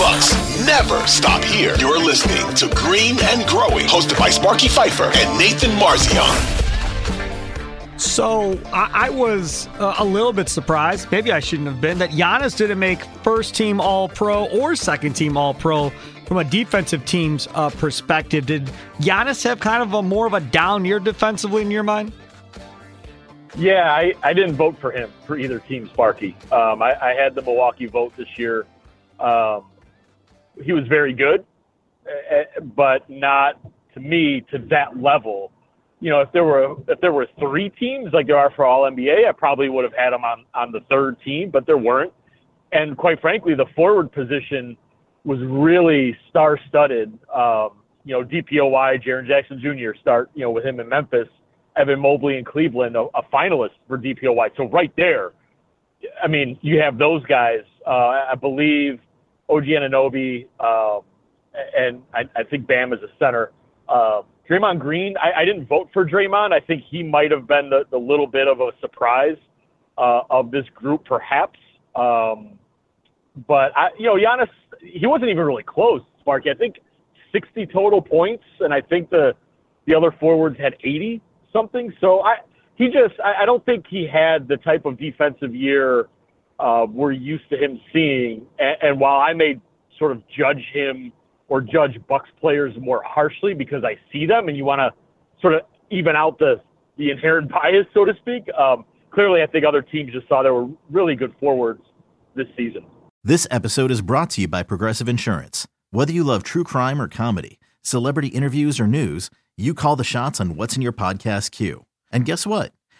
Bucks never stop here. You're listening to Green and Growing, hosted by Sparky Fifer and Nathan Marzion. So I, I was uh, a little bit surprised. Maybe I shouldn't have been that Giannis didn't make first team All Pro or second team All Pro from a defensive team's uh, perspective. Did Giannis have kind of a more of a down year defensively in your mind? Yeah, I, I didn't vote for him for either team, Sparky. Um, I, I, had the Milwaukee vote this year. Um, he was very good, eh, eh, but not to me to that level you know, if there were if there were three teams like there are for All NBA, I probably would have had him on on the third team, but there weren't. And quite frankly, the forward position was really star-studded. Um, you know, DPOY, Jaren Jackson Jr. start, you know, with him in Memphis, Evan Mobley in Cleveland, a, a finalist for DPOY. So right there, I mean, you have those guys. Uh, I believe OG Anunoby, uh, and I, I think Bam is a center. Uh, Draymond Green, I, I didn't vote for Draymond. I think he might have been the, the little bit of a surprise uh, of this group, perhaps. Um, but I, you know, Giannis, he wasn't even really close. Sparky, I think 60 total points, and I think the the other forwards had 80 something. So I, he just, I, I don't think he had the type of defensive year uh, we're used to him seeing. And, and while I may sort of judge him or judge Bucks players more harshly because I see them, and you want to sort of even out the the inherent bias, so to speak. Um, clearly, I think other teams just saw there were really good forwards this season. This episode is brought to you by Progressive Insurance. Whether you love true crime or comedy, celebrity interviews or news, you call the shots on what's in your podcast queue. And guess what?